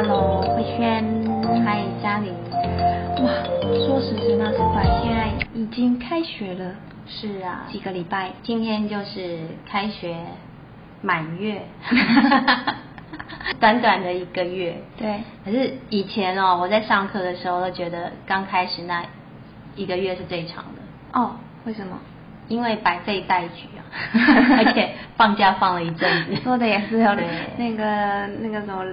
Hello，慧萱，嗨，嘉玲。哇，说时迟那时快，现在已经开学了。是啊，几个礼拜，今天就是开学满月，短短的一个月。对。可是以前哦，我在上课的时候都觉得刚开始那一个月是最长的。哦，为什么？因为百废待举啊，而且放假放了一阵子。说的也是哦，那个那个什么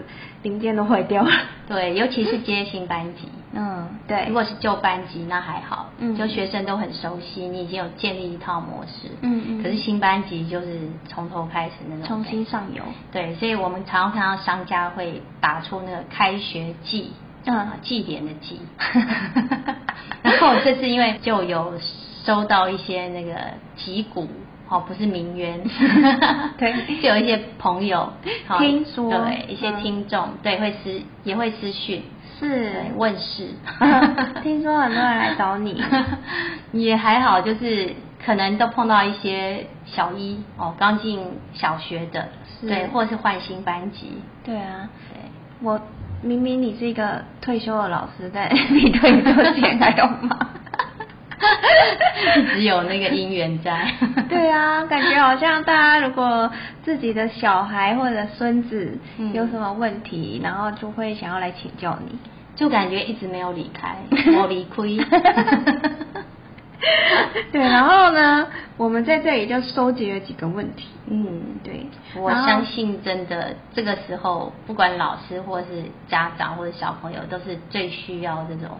零件都坏掉了。对，尤其是接新班级。嗯，对。如果是旧班级那还好，嗯，就学生都很熟悉，你已经有建立一套模式。嗯嗯。可是新班级就是从头开始那种。重新上游。对，所以我们常常看到商家会打出那个开学季，嗯，祭典的祭。然后这次因为就有。收到一些那个击鼓，哦，不是名媛，对，就有一些朋友，听说，对，一些听众，嗯、对，会私也会私讯，是。问事，听说很多人来找你，也还好，就是可能都碰到一些小一哦，刚进小学的，对，或者是换新班级，对啊，对，我明明你是一个退休的老师，但你退休前还要忙。一直有那个姻缘在。对啊，感觉好像大家如果自己的小孩或者孙子有什么问题，嗯、然后就会想要来请教你，就感觉一直没有离开，我离亏。对，然后呢，我们在这里就收集了几个问题。嗯，对，我相信真的这个时候，不管老师或是家长或者小朋友，都是最需要这种。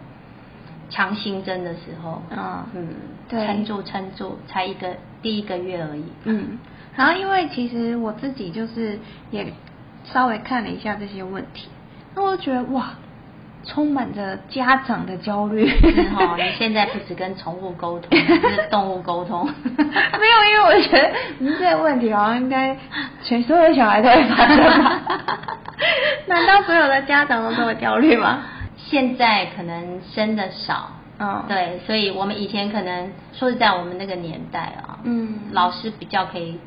强心针的时候，嗯嗯，对，撑住撑住，才一个第一个月而已，嗯，然后因为其实我自己就是也稍微看了一下这些问题，那我就觉得哇，充满着家长的焦虑，你现在不止跟宠物沟通，是动物沟通，没有，因为我觉得您这个问题好像应该全所有小孩都会发生吧？难道所有的家长都这么焦虑吗？现在可能生的少，嗯，对，所以我们以前可能说是在我们那个年代啊，嗯，老师比较可以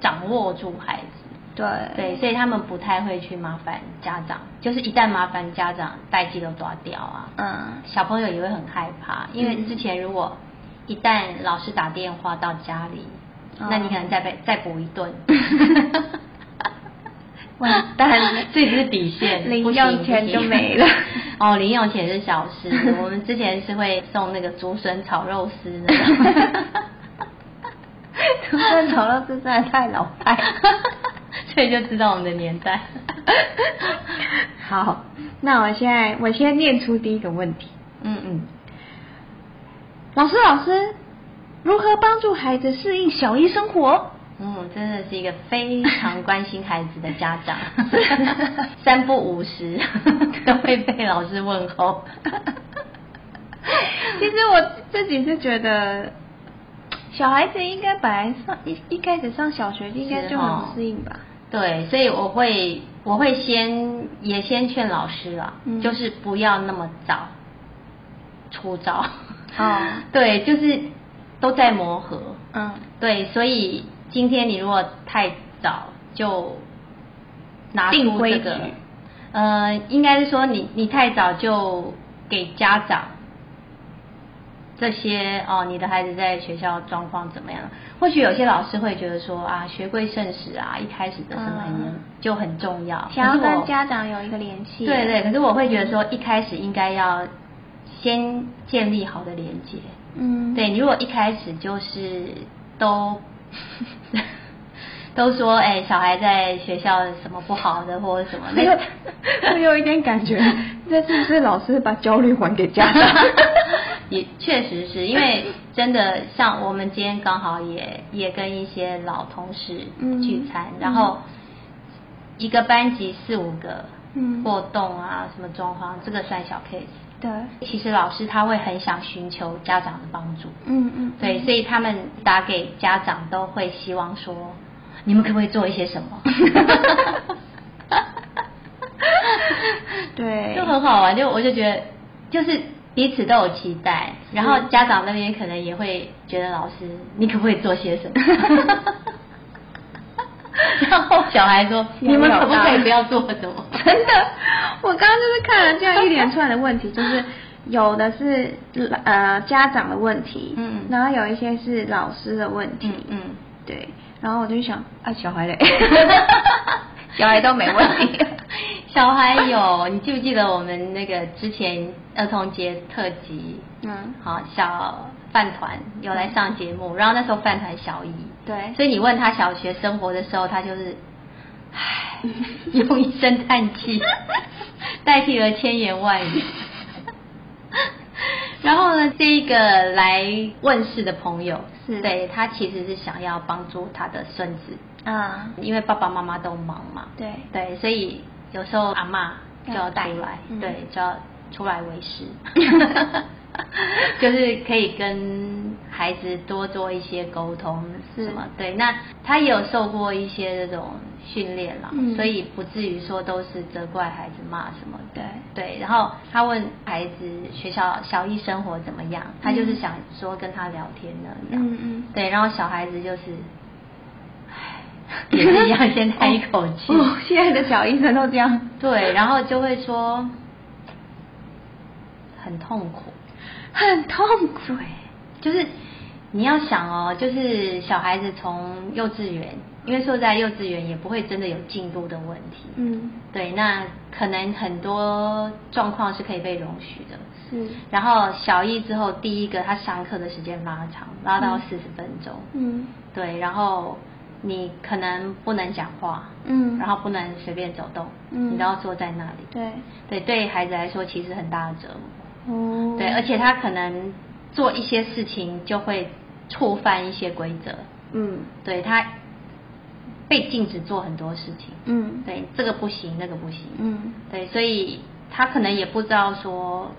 掌握住孩子，对，对，所以他们不太会去麻烦家长，就是一旦麻烦家长，代际都抓掉啊，嗯，小朋友也会很害怕，因为之前如果一旦老师打电话到家里，嗯，那你可能再被再补一顿。完蛋了，这是底线，零用钱就没了。哦，零用钱是小事。我们之前是会送那个竹笋炒肉丝的。竹笋炒肉丝真的太老派，所以就知道我们的年代。好，那我现在我先念出第一个问题。嗯嗯。老师，老师，如何帮助孩子适应小一生活？嗯，真的是一个非常关心孩子的家长，三不五时 都会被老师问候。其实我自己是觉得，小孩子应该本来上一一开始上小学应该就很适应吧。对，所以我会我会先也先劝老师了，嗯，就是不要那么早出招。哦，对，就是都在磨合。嗯，对，所以。今天你如果太早就拿出这个，呃，应该是说你你太早就给家长这些哦，你的孩子在学校状况怎么样？或许有些老师会觉得说啊，学贵圣使啊，一开始的什么就很重要，想要跟家长有一个联系。对对，可是我会觉得说，一开始应该要先建立好的连接。嗯，对，你如果一开始就是都。都说哎、欸，小孩在学校什么不好的或者什么，那个 我有一点感觉，这是不是老师把焦虑还给家长？也确实是因为真的，像我们今天刚好也也跟一些老同事聚餐，嗯、然后一个班级四五个过动啊，什么状况，这个算小 case。对，其实老师他会很想寻求家长的帮助，嗯嗯，对，所以他们打给家长都会希望说，你们可不可以做一些什么？对，就很好玩，就我就觉得，就是彼此都有期待，然后家长那边可能也会觉得老师，你可不可以做些什么？然后小孩说：“ 你们可不可以不要做什么？” 真的，我刚刚就是看了这样一连串的问题，就是有的是呃家长的问题，嗯，然后有一些是老师的问题，嗯，嗯对，然后我就想啊，小孩嘞，小孩都没问题，小孩有，你记不记得我们那个之前儿童节特辑？嗯，好小。饭团有来上节目，然后那时候饭团小一，对，所以你问他小学生活的时候，他就是，唉，用一声叹气 代替了千言万语。然后呢，这个来问世的朋友，是。对他其实是想要帮助他的孙子。啊，因为爸爸妈妈都忙嘛，对。对，所以有时候阿妈就要出来，嗯、对，就要出来为师。就是可以跟孩子多做一些沟通，是吗？对，那他也有受过一些这种训练了，嗯、所以不至于说都是责怪孩子骂什么。对对，然后他问孩子学校小一生活怎么样，嗯、他就是想说跟他聊天的，嗯嗯，对，然后小孩子就是，唉，也是一样，先叹一口气。哦，现在的小医生都这样。对，然后就会说很痛苦。很痛苦，就是你要想哦，就是小孩子从幼稚园，因为说在幼稚园也不会真的有进度的问题，嗯，对，那可能很多状况是可以被容许的，是。然后小一之后，第一个他上课的时间拉长，拉到四十分钟，嗯，对，然后你可能不能讲话，嗯，然后不能随便走动，嗯，你都要坐在那里，对，对，对孩子来说其实很大的折磨。哦，对，而且他可能做一些事情就会触犯一些规则，嗯，对，他被禁止做很多事情，嗯，对，这个不行，那个不行，嗯，对，所以他可能也不知道说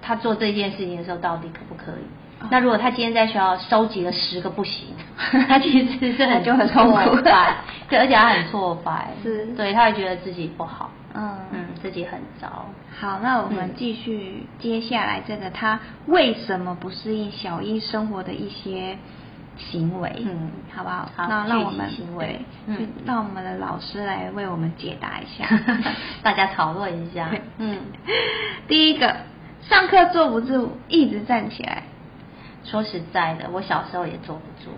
他做这件事情的时候到底可不可以。哦，那如果他今天在学校收集了十个不行，他其实是很就很挫败，对，而且他很挫败，是，对，他会觉得自己不好。嗯嗯，自己很糟。好，那我们继续接下来这个他为什么不适应小一生活的一些行为，嗯，好不好？好，那让我们行为，嗯，让我们的老师来为我们解答一下，大家讨论一下。嗯，第一个，上课坐不住，一直站起来。说实在的，我小时候也坐不住，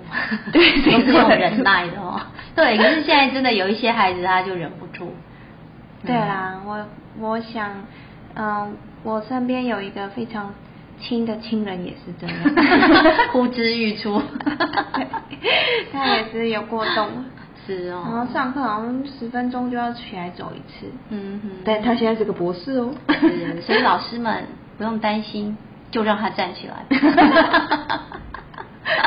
对，都是有忍耐的哦。对，可是现在真的有一些孩子他就忍不住。对啦，我我想，嗯，我身边有一个非常亲的亲人也是这样，呼之欲出，他也是有过动，是哦，然后上课好像十分钟就要起来走一次，嗯哼，但他现在是个博士哦，是，所以老师们不用担心，就让他站起来，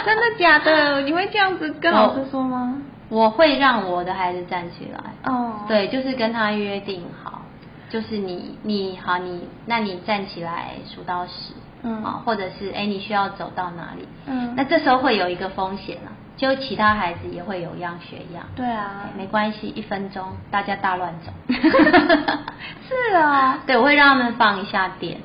真的假的？你会这样子跟老师说吗？我会让我的孩子站起来。哦，对，就是跟他约定好，就是你你好你，那你站起来数到十，嗯，啊，或者是哎你需要走到哪里，嗯，那这时候会有一个风险啊，就其他孩子也会有样学样。对啊，没关系，一分钟大家大乱走。是啊，对，我会让他们放一下电。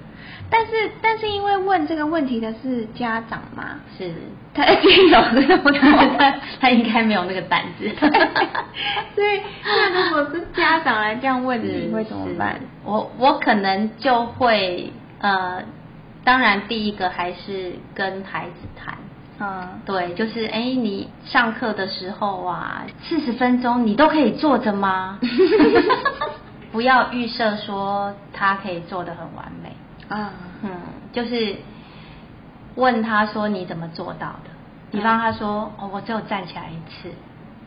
但是，但是因为问这个问题的是家长嘛，是他一定有那个，他 他应该没有那个胆子。所以，那如果是家长来这样问你，你会怎么办？我我可能就会呃，当然第一个还是跟孩子谈，嗯，对，就是哎，你上课的时候啊，四十分钟你都可以坐着吗？不要预设说他可以做得很完嗯，就是问他说，你怎么做到的？比方他说哦，我只有站起来一次，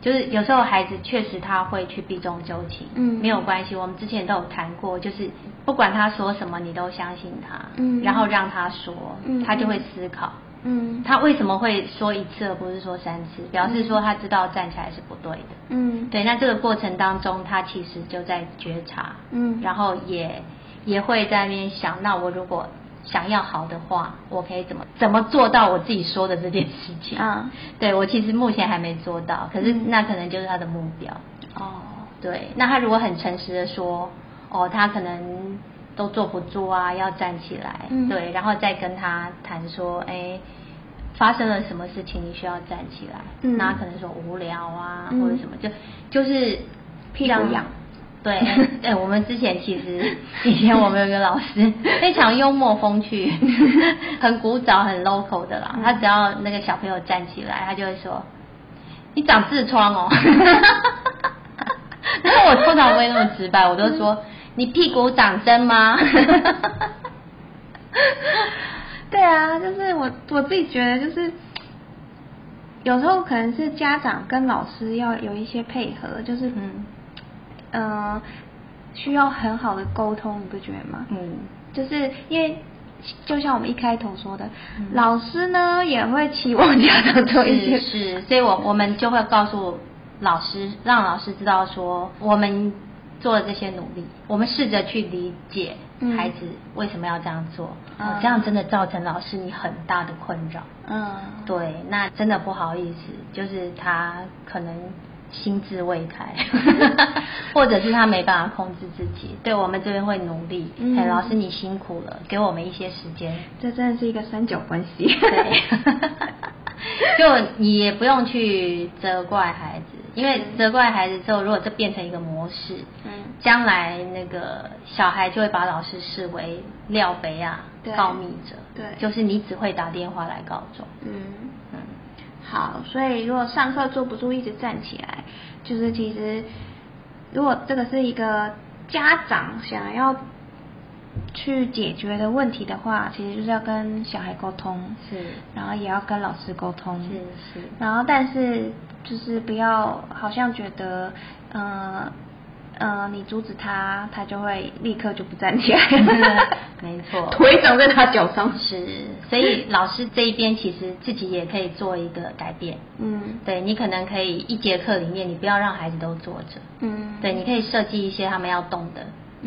就是有时候孩子确实他会去避重就轻，嗯，没有关系，我们之前都有谈过，就是不管他说什么，你都相信他，嗯，然后让他说，嗯，他就会思考，嗯，他为什么会说一次而不是说三次？表示说他知道站起来是不对的，嗯，对，那这个过程当中，他其实就在觉察，嗯，然后也。也会在那边想，那我如果想要好的话，我可以怎么怎么做到我自己说的这件事情？嗯，对，我其实目前还没做到，可是那可能就是他的目标。哦，对，那他如果很诚实的说，哦，他可能都坐不住啊，要站起来。嗯，对，然后再跟他谈说，哎，发生了什么事情，你需要站起来。嗯，那可能说无聊啊，嗯、或者什么，就就是屁股痒。对，对，我们之前其实以前我们有一个老师非常幽默风趣，很古早很 local 的啦。他只要那个小朋友站起来，他就会说：“你长痔疮哦。”然后我通常不会那么直白，我都说：“你屁股长针吗？”对啊，就是我我自己觉得，就是有时候可能是家长跟老师要有一些配合，就是嗯。嗯、呃，需要很好的沟通，你不觉得吗？嗯，就是因为就像我们一开头说的，嗯、老师呢也会期望家长做一些事，所以我我们就会告诉老师，让老师知道说我们做了这些努力，我们试着去理解孩子为什么要这样做，嗯哦、这样真的造成老师你很大的困扰。嗯，对，那真的不好意思，就是他可能。心智未开，或者是他没办法控制自己，对，我们这边会努力。嗯，老师你辛苦了，给我们一些时间。这真的是一个三角关系。对，就你也不用去责怪孩子，因为责怪孩子之后，如果这变成一个模式，嗯，将来那个小孩就会把老师视为廖北亚告密者，对，就是你只会打电话来告状。嗯。好，所以如果上课坐不住，一直站起来，就是其实如果这个是一个家长想要去解决的问题的话，其实就是要跟小孩沟通，是，然后也要跟老师沟通，是是，然后但是就是不要好像觉得，嗯、呃。嗯、呃，你阻止他，他就会立刻就不站起来。没错，腿长在他脚上。是，所以老师这一边其实自己也可以做一个改变。嗯，对，你可能可以一节课里面，你不要让孩子都坐着。嗯，对，你可以设计一些他们要动的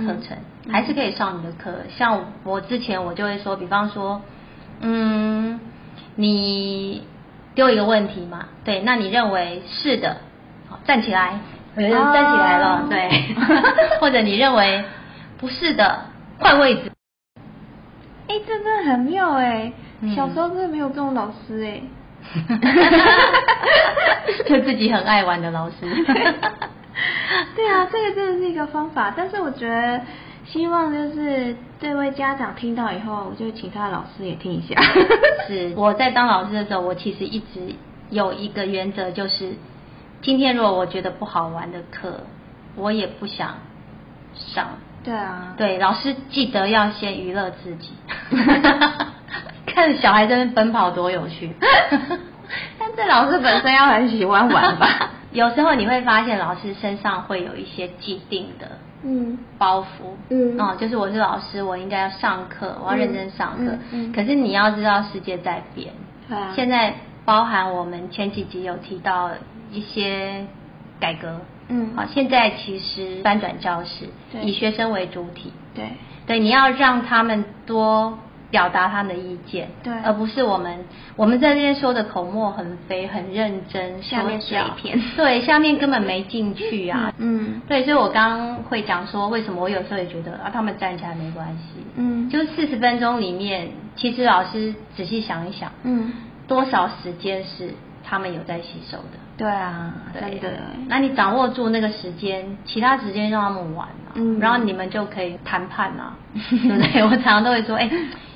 课程，嗯、还是可以上你的课。像我之前我就会说，比方说，嗯，你丢一个问题嘛，对，那你认为是的，好，站起来。有人站起来了，oh. 对，或者你认为不是的，换位置。哎，这真的很妙哎！嗯、小时候真的没有这种老师哎。就自己很爱玩的老师。对啊，这个真的是一个方法，但是我觉得希望就是这位家长听到以后，我就请他的老师也听一下。是我在当老师的时候，我其实一直有一个原则，就是。今天如果我觉得不好玩的课，我也不想上。对啊。对，老师记得要先娱乐自己，看小孩在那奔跑多有趣。但这老师本身要很喜欢玩吧？有时候你会发现老师身上会有一些既定的嗯包袱嗯哦，就是我是老师，我应该要上课，我要认真上课。嗯嗯嗯、可是你要知道世界在变。对啊。现在包含我们前几集有提到。一些改革，嗯，好，现在其实翻转教室，对。以学生为主体，对，对，你要让他们多表达他们的意见，对，而不是我们我们在这边说的口沫横飞，很认真，下面是一片，对，下面根本没进去啊，嗯，对，所以我刚刚会讲说，为什么我有时候也觉得啊，他们站起来没关系，嗯，就是四十分钟里面，其实老师仔细想一想，嗯，多少时间是他们有在吸收的。对啊，对的。那你掌握住那个时间，其他时间让他们玩啊，嗯，然后你们就可以谈判啊，对 不对？我常常都会说，哎，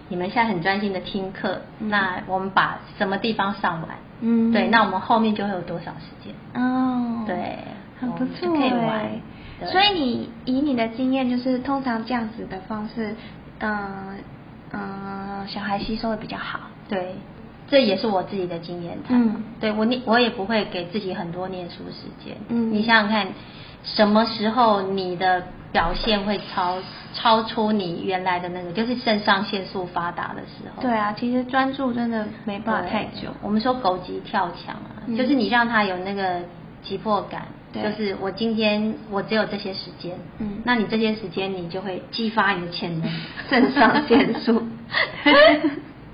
你们现在很专心的听课，那我们把什么地方上完，嗯，对，那我们后面就会有多少时间？哦，对，很不错，可以玩。所以你以你的经验，就是通常这样子的方式，嗯嗯，小孩吸收的比较好，对。这也是我自己的经验谈，嗯，对我念我也不会给自己很多念书时间，嗯，你想想看，什么时候你的表现会超超出你原来的那个，就是肾上腺素发达的时候。对啊，其实专注真的没办法太久。我们说狗急跳墙啊，嗯，就是你让他有那个急迫感，就是我今天我只有这些时间，嗯，那你这些时间你就会激发你的潜能，肾上腺素。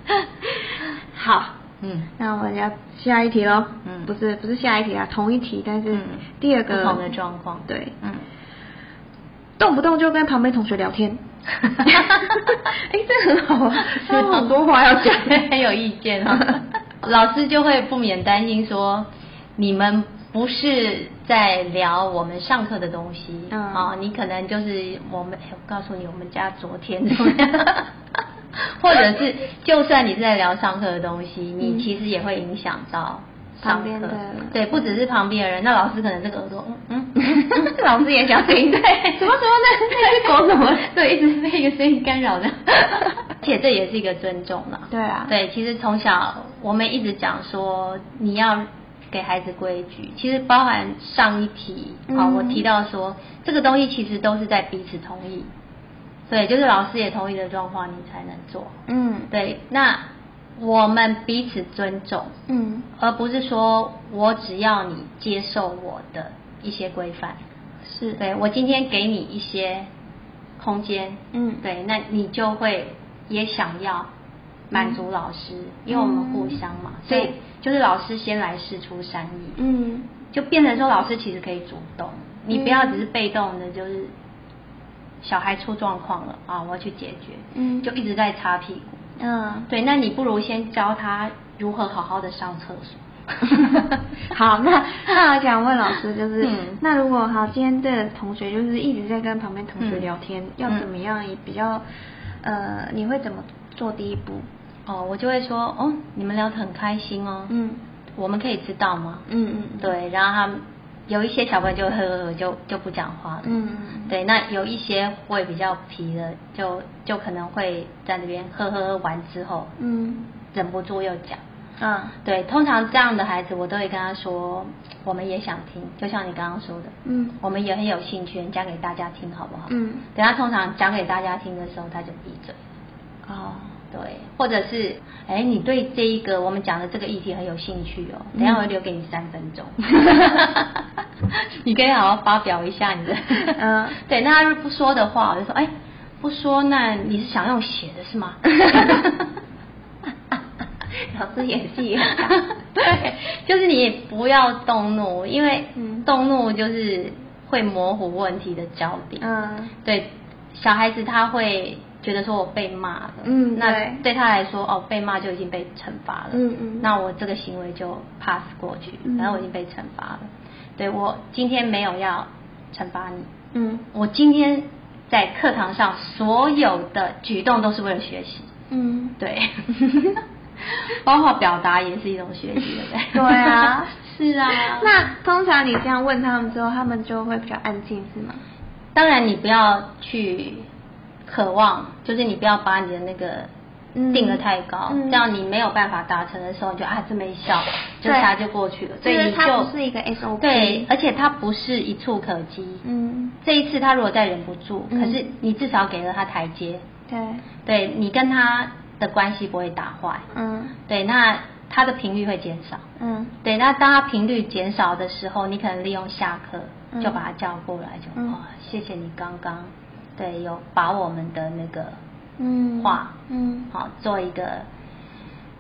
好，嗯，那我们要下一题喽。嗯，不是不是下一题啊，同一题，但是第二个不同的状况。对，嗯，动不动就跟旁边同学聊天。哈哈哈哈哈！哎，这很好啊，有很多话要讲，很有意见啊。老师就会不免担心说，你们不是在聊我们上课的东西，嗯，啊，你可能就是我们，我告诉你，我们家昨天怎么样，或者是就算你是在聊上课的东西，你其实也会影响到。旁边的对，不只是旁边的人，那老师可能这个耳朵，嗯嗯，老师也想听，对，什么什么的，那只狗什么，对，一直被一个声音干扰的，而且这也是一个尊重嘛，对啊，对，其实从小我们一直讲说你要给孩子规矩，其实包含上一题啊，我提到说这个东西其实都是在彼此同意，对，就是老师也同意的状况，你才能做，嗯，对，那。我们彼此尊重，嗯，而不是说我只要你接受我的一些规范，是。对，我今天给你一些空间，嗯，对，那你就会也想要满足老师，嗯、因为我们互相嘛，嗯、所以就是老师先来试出善意，嗯，就变成说老师其实可以主动，你不要只是被动的，就是小孩出状况了啊，我要去解决，嗯，就一直在擦屁股。嗯，对，那你不如先教他如何好好的上厕所。好，那那我想问老师，就是、嗯、那如果好，今天的同学就是一直在跟旁边同学聊天，嗯、要怎么样比较呃，你会怎么做第一步？哦，我就会说，哦，你们聊得很开心哦，嗯，我们可以知道吗？嗯嗯，对，然后他们。有一些小朋友就呵呵就就不讲话了，嗯，对，那有一些会比较皮的，就就可能会在那边呵呵完之后，嗯，忍不住又讲，嗯，对，通常这样的孩子，我都会跟他说，我们也想听，就像你刚刚说的，嗯，我们也很有兴趣，讲给大家听好不好？嗯，等他通常讲给大家听的时候，他就闭嘴，哦。对，或者是，哎，你对这一个我们讲的这个议题很有兴趣哦，等一下我留给你三分钟，你可以好好发表一下你的，嗯，对，那他如果不说的话，我就说，哎，不说，那你是想用写的是吗？老师演戏。也对，就是你不要动怒，因为动怒就是会模糊问题的焦点，嗯，对，小孩子他会。觉得说我被骂了，嗯，那对。他来说，哦，被骂就已经被惩罚了，嗯嗯，那我这个行为就 pass 过去，反正我已经被惩罚了，对，我今天没有要惩罚你，嗯，我今天在课堂上所有的举动都是为了学习，嗯，对，包括表达也是一种学习，对不对？对啊，是啊，那通常你这样问他们之后，他们就会比较安静，是吗？当然，你不要去。渴望就是你不要把你的那个定的太高，嗯、这样你没有办法达成的时候，你就啊这么一笑，就他就过去了。所以你就它不是一个 SOP。对，而且它不是一触可及。嗯。这一次他如果再忍不住，嗯、可是你至少给了他台阶。对。对你跟他的关系不会打坏。嗯。对，那他的频率会减少。嗯。对，那当他频率减少的时候，你可能利用下课就把他叫过来，就哦，谢谢你刚刚。对，有把我们的那个嗯话嗯。好做一个，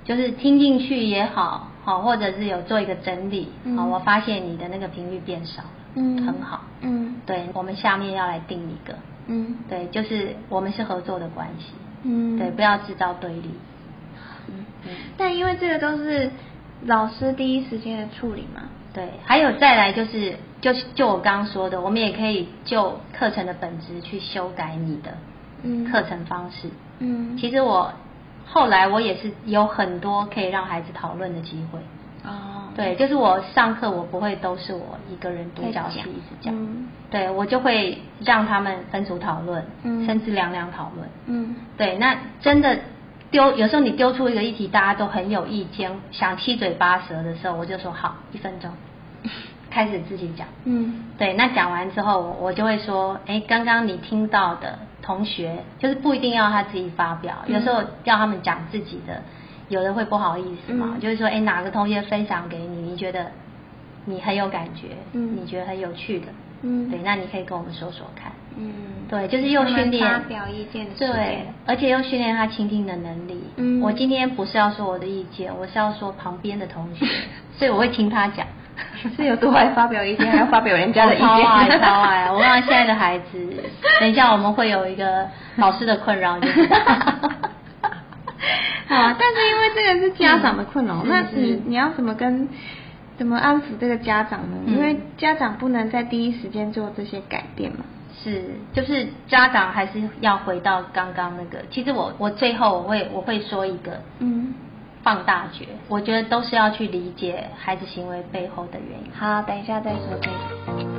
就是听进去也好，好或者是有做一个整理，嗯、好，我发现你的那个频率变少了，嗯，很好，嗯，对，我们下面要来定一个，嗯，对，就是我们是合作的关系，嗯，对，不要制造对立，嗯。嗯，但因为这个都是老师第一时间的处理嘛。对，还有再来就是，就就我刚刚说的，我们也可以就课程的本质去修改你的课程方式。嗯，其实我后来我也是有很多可以让孩子讨论的机会。哦，对，就是我上课我不会都是我一个人独角戏一直讲，嗯，对，我就会让他们分组讨论，嗯，甚至两两讨论。嗯，对，那真的。丢有时候你丢出一个议题，大家都很有意见，想七嘴八舌的时候，我就说好，一分钟，开始自己讲。嗯，对，那讲完之后，我就会说，哎，刚刚你听到的同学，就是不一定要他自己发表，有时候要他们讲自己的，有的会不好意思嘛，就是说，哎，哪个同学分享给你，你觉得你很有感觉，嗯，你觉得很有趣的，嗯，对，那你可以跟我们说说看。嗯，对，就是又训练发表意见的，对，而且又训练他倾听的能力。嗯，我今天不是要说我的意见，我是要说旁边的同学，所以我会听他讲。是有多爱发表意见，还要发表人家的意见？超爱，超爱！我看现在的孩子，等一下我们会有一个老师的困扰，好。啊，但是因为这个是家长的困扰，嗯、那你你要怎么跟怎么安抚这个家长呢？嗯、因为家长不能在第一时间做这些改变嘛。是，就是家长还是要回到刚刚那个。其实我我最后我会我会说一个，嗯，放大觉，我觉得都是要去理解孩子行为背后的原因。好，等一下再说这个。